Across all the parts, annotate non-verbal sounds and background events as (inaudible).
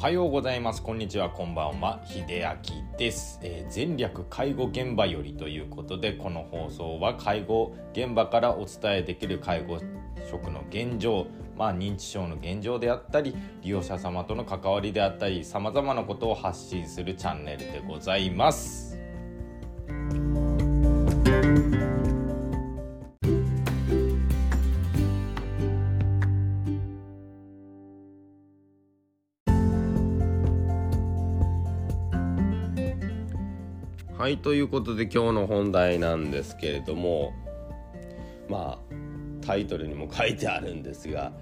おはようございます。こんにちは。こんばんは。秀明です、えー、前略介護現場よりということでこの放送は介護現場からお伝えできる介護職の現状まあ、認知症の現状であったり利用者様との関わりであったりさまざまなことを発信するチャンネルでございます。はいということで今日の本題なんですけれどもまあタイトルにも書いてあるんですが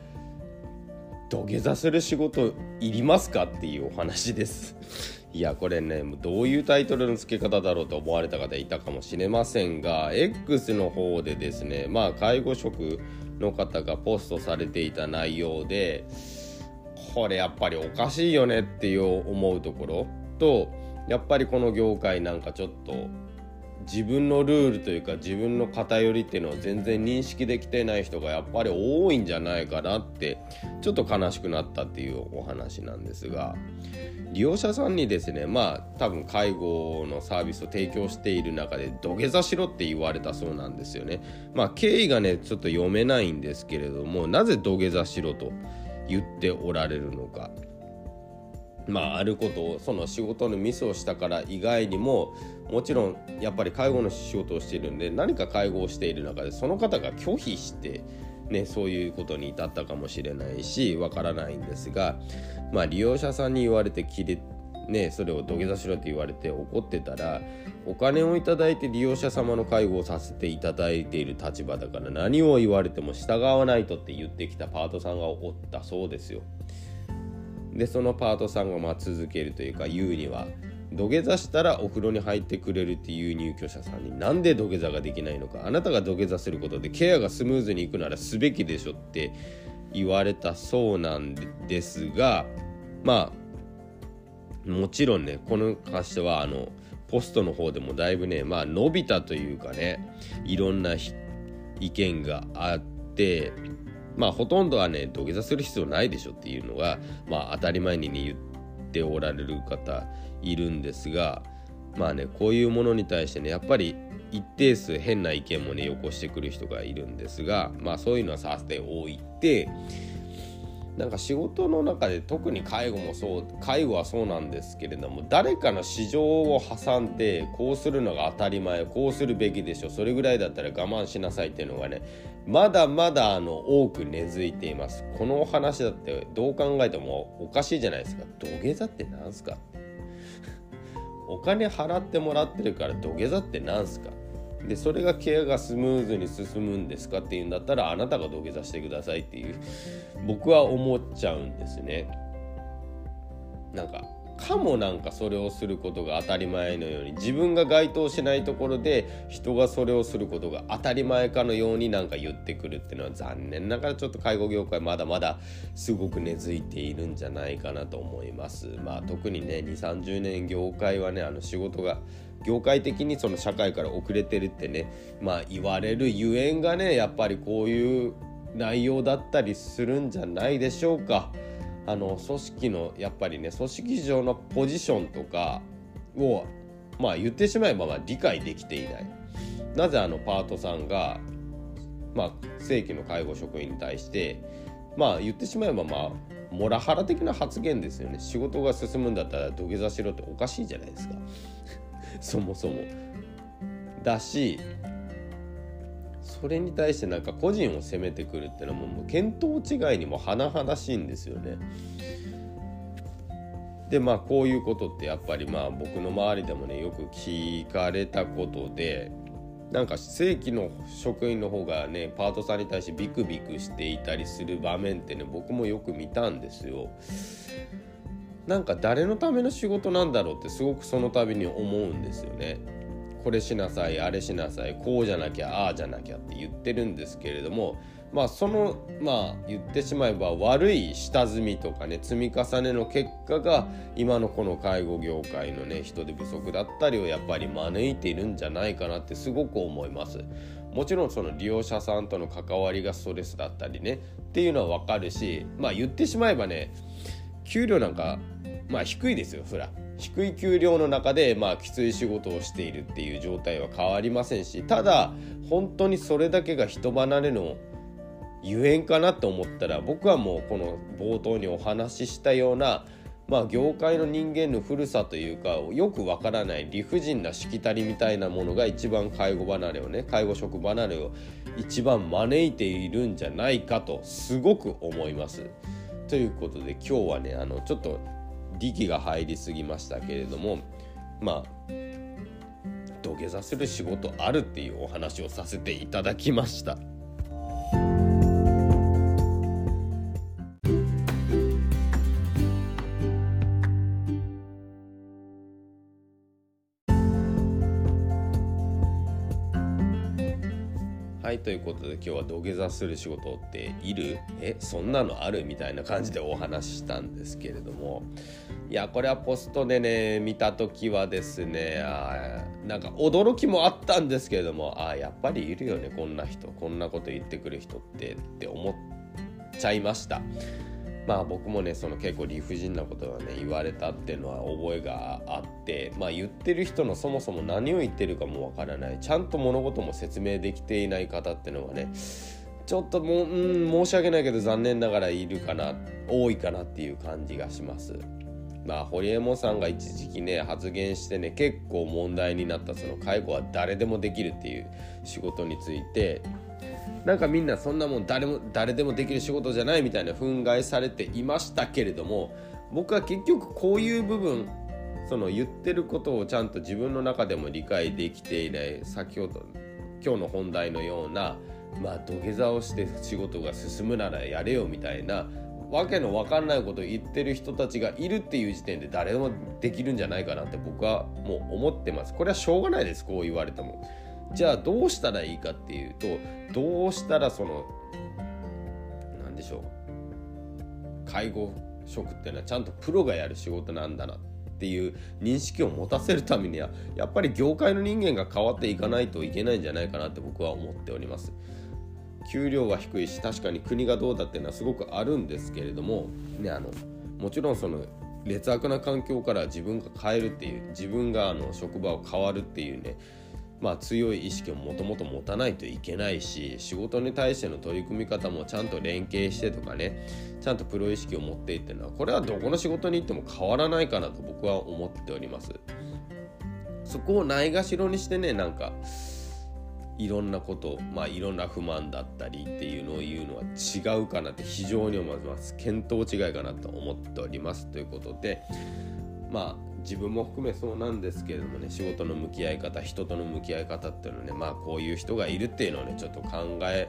土下座する仕事いりますかっていうお話です。いやこれねどういうタイトルの付け方だろうと思われた方いたかもしれませんが X の方でですねまあ介護職の方がポストされていた内容でこれやっぱりおかしいよねっていう思うところとやっぱりこの業界なんかちょっと自分のルールというか自分の偏りっていうのを全然認識できてない人がやっぱり多いんじゃないかなってちょっと悲しくなったっていうお話なんですが利用者さんにですねまあ多分介護のサービスを提供している中で土下座しろって言われたそうなんですよね。まあ経緯がねちょっと読めないんですけれどもなぜ土下座しろと言っておられるのか。まあ、あることをその仕事のミスをしたから以外にももちろんやっぱり介護の仕事をしているんで何か介護をしている中でその方が拒否してね、そういうことに至ったかもしれないしわからないんですが、まあ、利用者さんに言われて切れね、それを土下座しろって言われて怒ってたらお金をいただいて利用者様の介護をさせていただいている立場だから何を言われても従わないとって言ってきたパートさんがおったそうですよ。でそのパートさんがま続けるというか言うには土下座したらお風呂に入ってくれるっていう入居者さんになんで土下座ができないのか。あなたが土下座することでケアがスムーズにいくならすべきでしょって言われたそうなんですがまあもちろんねこの会社はあのポストの方でもだいぶねまあ伸びたというかねいろんな意見があってまあほとんどはね土下座する必要ないでしょっていうのがまあ当たり前に、ね、言っておられる方いるんですがまあねこういうものに対してねやっぱり一定数変な意見もねよこしてくる人がいるんですがまあそういうのはさせておいてなんか仕事の中で特に介護もそう介護はそうなんですけれども誰かの市場を挟んでこうするのが当たり前こうするべきでしょそれぐらいだったら我慢しなさいっていうのがねまだまだあの多く根付いています。このお話だってどう考えてもおかしいじゃないですか。土下座って何すか？(laughs) お金払ってもらってるから土下座って何すか？でそれがケアがスムーズに進むんですか？っていうんだったらあなたが土下座してくださいっていう僕は思っちゃうんですね。なんかかもなんかそれをすることが当たり前のように自分が該当しないところで人がそれをすることが当たり前かのようになんか言ってくるっていうのは残念ながらちょっと介護業界まだまだすごく根付いているんじゃないかなと思います。まあ特にね2 3 0年業界はねあの仕事が業界的にその社会から遅れてるってねまあ言われるゆえんがねやっぱりこういう内容だったりするんじゃないでしょうか。あの組織のやっぱりね組織上のポジションとかをまあ言ってしまえばまあ理解できていない。なぜあのパートさんがまあ正規の介護職員に対してまあ言ってしまえばまあモラハラ的な発言ですよね。仕事が進むんだったら土下座しろっておかしいじゃないですか。(laughs) そもそも。だしそれに対してなんか個人を責めてくるっていうのはもう見当違いにも甚だしいんですよね。でまあこういうことってやっぱりまあ僕の周りでもねよく聞かれたことでなんか正規の職員の方がねパートさんに対してビクビクしていたりする場面ってね僕もよく見たんですよ。なんか誰のための仕事なんだろうってすごくその度に思うんですよね。これしなさいあれしなさいこうじゃなきゃああじゃなきゃって言ってるんですけれどもまあそのまあ言ってしまえば悪い下積みとかね積み重ねの結果が今のこの介護業界のね人手不足だったりをやっぱり招いているんじゃないかなってすごく思います。もちろんその利用者さんとの関わりがストレスだったりねっていうのはわかるしまあ言ってしまえばね給料なんかまあ低いですよそら低い給料の中でまあきつい仕事をしているっていう状態は変わりませんしただ本当にそれだけが人離れのゆえんかなと思ったら僕はもうこの冒頭にお話ししたようなまあ業界の人間の古さというかよくわからない理不尽なしきたりみたいなものが一番介護離れをね介護職離れを一番招いているんじゃないかとすごく思います。ということで今日はねあのちょっと力が入りすぎましたけれどもまあ土下座する仕事あるっていうお話をさせていただきました。はいということで今日は土下座する仕事っている？えそんなのあるみたいな感じでお話ししたんですけれども。いやこれはポストでね見た時はですねあなんか驚きもあったんですけれどもあやっぱりいるよねこんな人こんなこと言ってくる人ってって思っちゃいました。まあ僕もねその結構理不尽なことがね言われたっていうのは覚えがあってまあ言ってる人のそもそも何を言ってるかもわからないちゃんと物事も説明できていない方っていうのはねちょっともう、ん、申し訳ないけど残念ながらいるかな多いかなっていう感じがします。まあ、堀江門さんが一時期ね発言してね結構問題になったその介護は誰でもできるっていう仕事についてなんかみんなそんなもん誰も誰でもできる仕事じゃないみたいな憤慨されていましたけれども僕は結局こういう部分その言ってることをちゃんと自分の中でも理解できていない先ほど今日の本題のようなまあ土下座をして仕事が進むならやれよみたいなわけのわかんないことを言ってる人たちがいるっていう時点で誰でもできるんじゃないかなって僕はもう思ってます。これはしょうがないですこう言われても。じゃあどうしたらいいかっていうとどうしたらその何でしょう介護職っていうのはちゃんとプロがやる仕事なんだなっていう認識を持たせるためにはやっぱり業界の人間が変わっていかないといけないんじゃないかなって僕は思っております。給料は低いし確かに国がどうだっていうのはすごくあるんですけれども、ね、あのもちろんその劣悪な環境から自分が変えるっていう自分があの職場を変わるっていうねまあ、強い意識をもともと持たないといけないし仕事に対しての取り組み方もちゃんと連携してとかねちゃんとプロ意識を持っていってるのはこれはどこの仕事に行っても変わらないかなと僕は思っております。そこをないがしろにしてねなんかいろんなことまあいろんな不満だったりっていうのを言うのは違うかなって非常に思います。見当違いかなと思っております。ということでまあ自分も含めそうなんですけれどもね仕事の向き合い方人との向き合い方っていうのはねまあこういう人がいるっていうのをねちょっと考え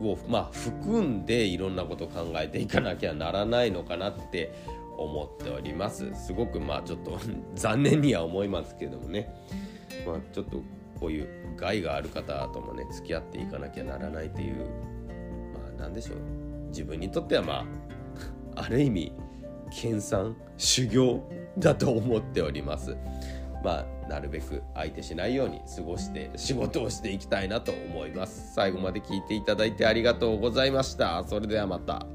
をまあ含んでいろんなことを考えていかなきゃならないのかなって思っております。すごくまあちょっと (laughs) 残念には思いますけどもね。まあちょっとこういう害がある方ともね付き合っていかなきゃならないっていうまあ何でしょう。自分にとってはまあある意味研鑽修行 (laughs) だと思っております。まあなるべく相手しないように過ごして仕事をしていきたいなと思います。最後まで聞いていただいてありがとうございました。それではまた。